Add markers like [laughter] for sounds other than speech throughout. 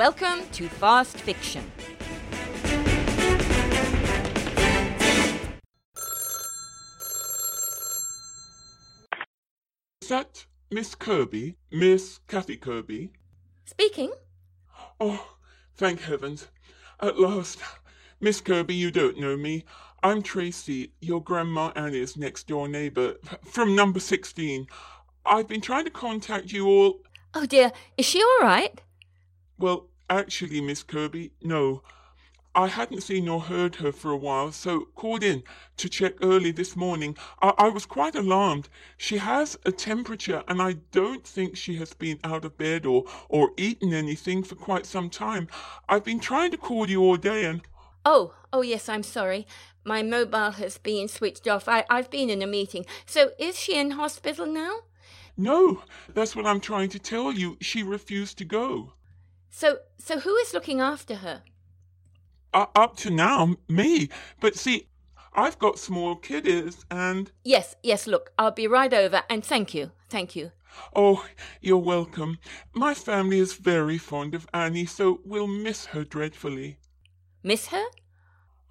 Welcome to Fast Fiction. Is that Miss Kirby? Miss Kathy Kirby? Speaking. Oh, thank heavens. At last. Miss Kirby, you don't know me. I'm Tracy, your Grandma Annie's next door neighbor, from number 16. I've been trying to contact you all. Oh dear, is she all right? Well, actually, Miss Kirby, no. I hadn't seen or heard her for a while, so called in to check early this morning. I, I was quite alarmed. She has a temperature, and I don't think she has been out of bed or, or eaten anything for quite some time. I've been trying to call you all day, and Oh, oh yes, I'm sorry. My mobile has been switched off. I, I've been in a meeting. So is she in hospital now? no, that's what I'm trying to tell you. She refused to go. So so who is looking after her? Uh, up to now, me. But see, I've got small kiddies, and Yes, yes, look, I'll be right over and thank you. Thank you. oh, you're welcome. My family is very fond of Annie, so we'll miss her dreadfully. Miss her?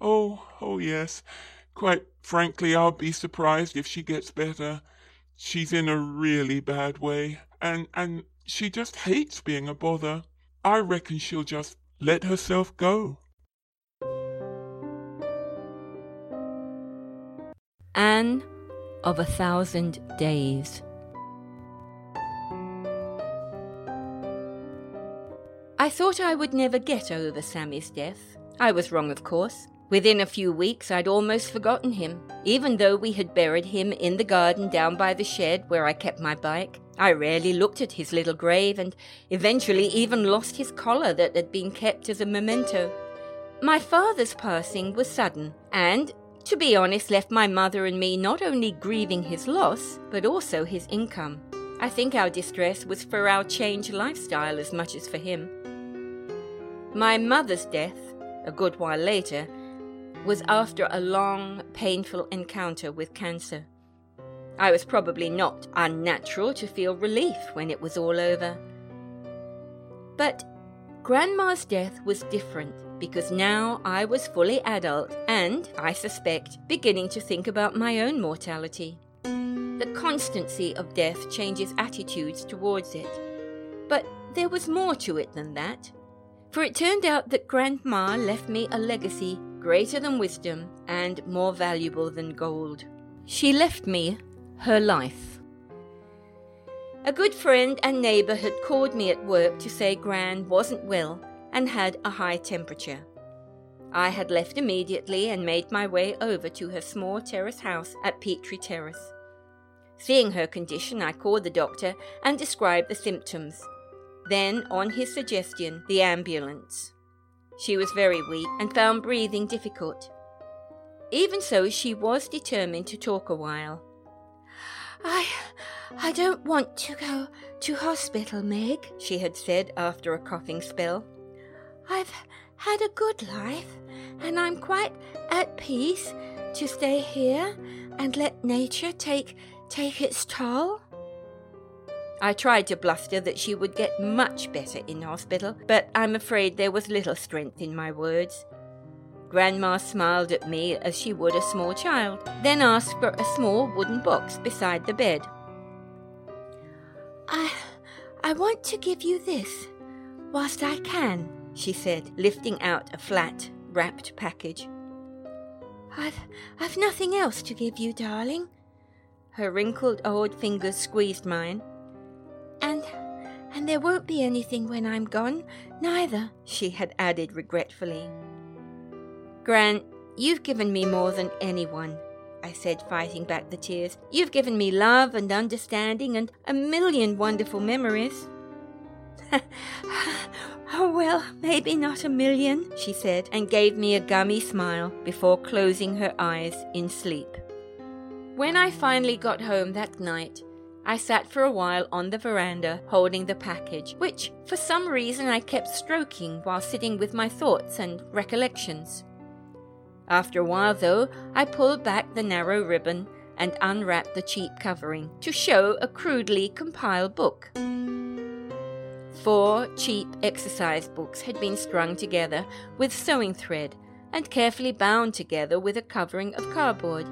Oh, oh yes. Quite frankly, I'll be surprised if she gets better. She's in a really bad way, and and she just hates being a bother. I reckon she'll just let herself go. Anne of a Thousand Days. I thought I would never get over Sammy's death. I was wrong, of course. Within a few weeks, I'd almost forgotten him. Even though we had buried him in the garden down by the shed where I kept my bike, I rarely looked at his little grave and eventually even lost his collar that had been kept as a memento. My father's passing was sudden and, to be honest, left my mother and me not only grieving his loss, but also his income. I think our distress was for our changed lifestyle as much as for him. My mother's death, a good while later, was after a long, painful encounter with cancer. I was probably not unnatural to feel relief when it was all over. But Grandma's death was different because now I was fully adult and, I suspect, beginning to think about my own mortality. The constancy of death changes attitudes towards it. But there was more to it than that. For it turned out that Grandma left me a legacy greater than wisdom and more valuable than gold. She left me her life. A good friend and neighbour had called me at work to say Gran wasn't well and had a high temperature. I had left immediately and made my way over to her small terrace house at Petrie Terrace. Seeing her condition, I called the doctor and described the symptoms. Then, on his suggestion, the ambulance. She was very weak and found breathing difficult. Even so, she was determined to talk a while. I. I don't want to go to hospital, Meg, she had said after a coughing spell. I've had a good life, and I'm quite at peace to stay here and let nature take take its toll. I tried to bluster that she would get much better in hospital, but I'm afraid there was little strength in my words. Grandma smiled at me as she would a small child, then asked for a small wooden box beside the bed. I I want to give you this whilst I can, she said, lifting out a flat, wrapped package. I've I've nothing else to give you, darling. Her wrinkled old fingers squeezed mine. And there won't be anything when I'm gone, neither, she had added regretfully. Gran, you've given me more than anyone, I said, fighting back the tears. You've given me love and understanding and a million wonderful memories. [laughs] oh, well, maybe not a million, she said, and gave me a gummy smile before closing her eyes in sleep. When I finally got home that night, I sat for a while on the veranda holding the package, which for some reason I kept stroking while sitting with my thoughts and recollections. After a while, though, I pulled back the narrow ribbon and unwrapped the cheap covering to show a crudely compiled book. Four cheap exercise books had been strung together with sewing thread and carefully bound together with a covering of cardboard.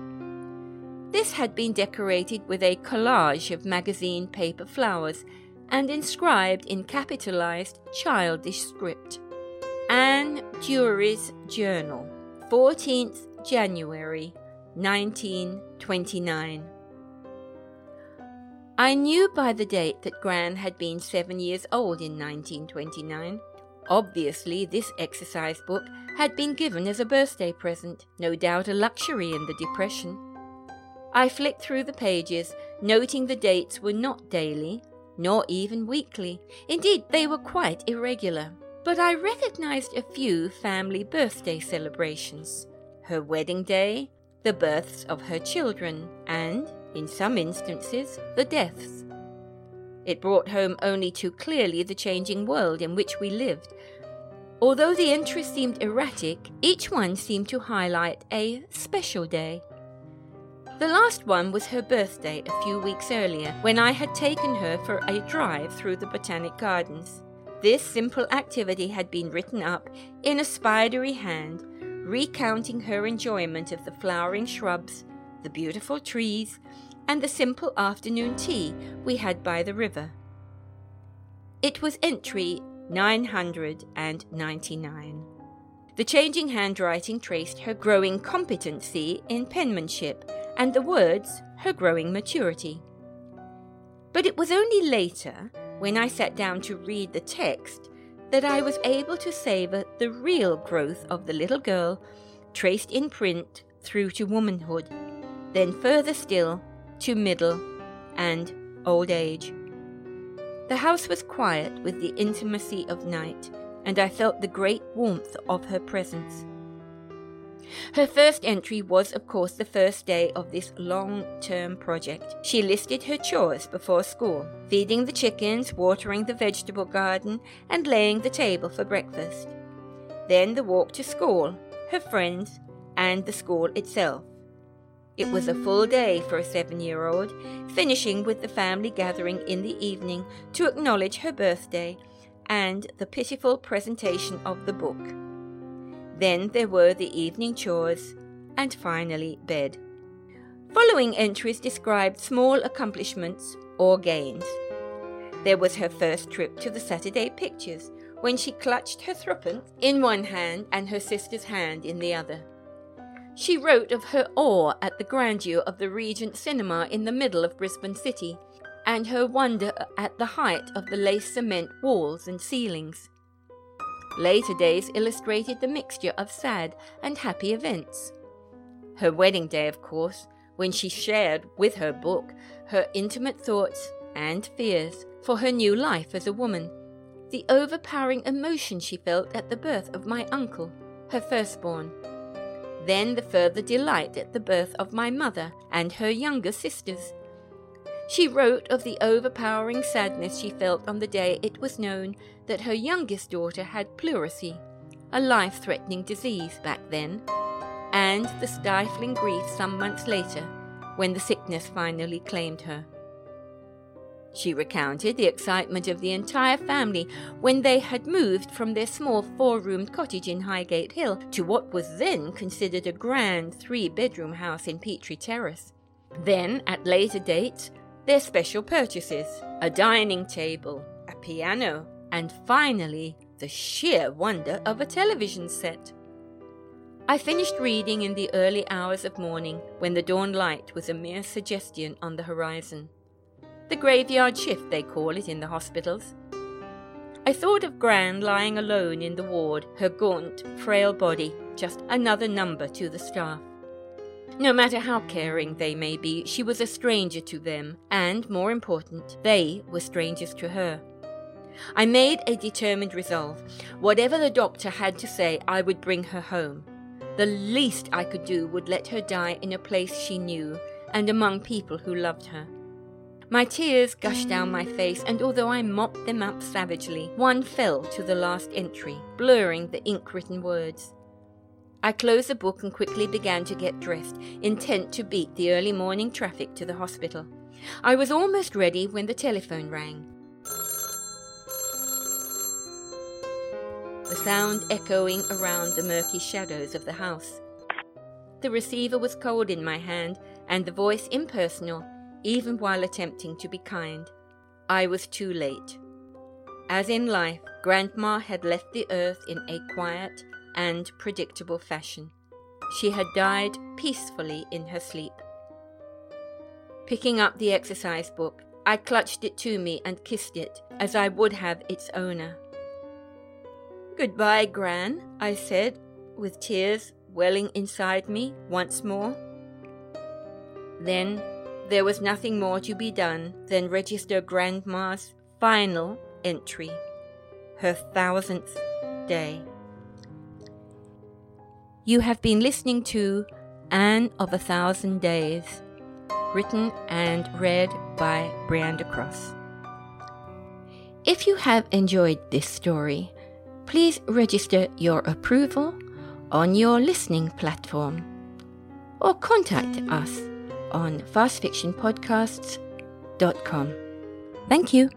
This had been decorated with a collage of magazine paper flowers and inscribed in capitalized childish script. Anne Dury's Journal, 14th January 1929. I knew by the date that Gran had been seven years old in 1929. Obviously, this exercise book had been given as a birthday present, no doubt a luxury in the Depression. I flicked through the pages, noting the dates were not daily, nor even weekly. Indeed, they were quite irregular. But I recognized a few family birthday celebrations her wedding day, the births of her children, and, in some instances, the deaths. It brought home only too clearly the changing world in which we lived. Although the entries seemed erratic, each one seemed to highlight a special day. The last one was her birthday a few weeks earlier, when I had taken her for a drive through the Botanic Gardens. This simple activity had been written up in a spidery hand, recounting her enjoyment of the flowering shrubs, the beautiful trees, and the simple afternoon tea we had by the river. It was entry 999. The changing handwriting traced her growing competency in penmanship and the words her growing maturity. But it was only later, when I sat down to read the text, that I was able to savour the real growth of the little girl, traced in print through to womanhood, then further still to middle and old age. The house was quiet with the intimacy of night, and I felt the great warmth of her presence. Her first entry was, of course, the first day of this long term project. She listed her chores before school feeding the chickens, watering the vegetable garden, and laying the table for breakfast. Then the walk to school, her friends, and the school itself. It was a full day for a seven year old, finishing with the family gathering in the evening to acknowledge her birthday and the pitiful presentation of the book. Then there were the evening chores, and finally bed. Following entries described small accomplishments or gains. There was her first trip to the Saturday pictures, when she clutched her threepence in one hand and her sister's hand in the other. She wrote of her awe at the grandeur of the Regent Cinema in the middle of Brisbane City, and her wonder at the height of the lace cement walls and ceilings. Later days illustrated the mixture of sad and happy events. Her wedding day, of course, when she shared with her book her intimate thoughts and fears for her new life as a woman, the overpowering emotion she felt at the birth of my uncle, her firstborn. Then the further delight at the birth of my mother and her younger sisters, she wrote of the overpowering sadness she felt on the day it was known that her youngest daughter had pleurisy, a life threatening disease back then, and the stifling grief some months later when the sickness finally claimed her. She recounted the excitement of the entire family when they had moved from their small four roomed cottage in Highgate Hill to what was then considered a grand three bedroom house in Petrie Terrace. Then, at later dates, their special purchases a dining table, a piano, and finally, the sheer wonder of a television set. I finished reading in the early hours of morning when the dawn light was a mere suggestion on the horizon. The graveyard shift, they call it in the hospitals. I thought of Gran lying alone in the ward, her gaunt, frail body just another number to the staff. No matter how caring they may be, she was a stranger to them, and, more important, they were strangers to her. I made a determined resolve. Whatever the doctor had to say, I would bring her home. The least I could do would let her die in a place she knew and among people who loved her. My tears gushed down my face, and although I mopped them up savagely, one fell to the last entry, blurring the ink written words. I closed the book and quickly began to get dressed, intent to beat the early morning traffic to the hospital. I was almost ready when the telephone rang. the sound echoing around the murky shadows of the house. The receiver was cold in my hand, and the voice impersonal, even while attempting to be kind. I was too late. As in life, Grandma had left the earth in a quiet and predictable fashion. She had died peacefully in her sleep. Picking up the exercise book, I clutched it to me and kissed it as I would have its owner. Goodbye, Gran, I said, with tears welling inside me once more. Then there was nothing more to be done than register Grandma's final entry, her thousandth day. You have been listening to Anne of a Thousand Days, written and read by Brianda Cross. If you have enjoyed this story, please register your approval on your listening platform or contact us on fastfictionpodcasts.com. Thank you.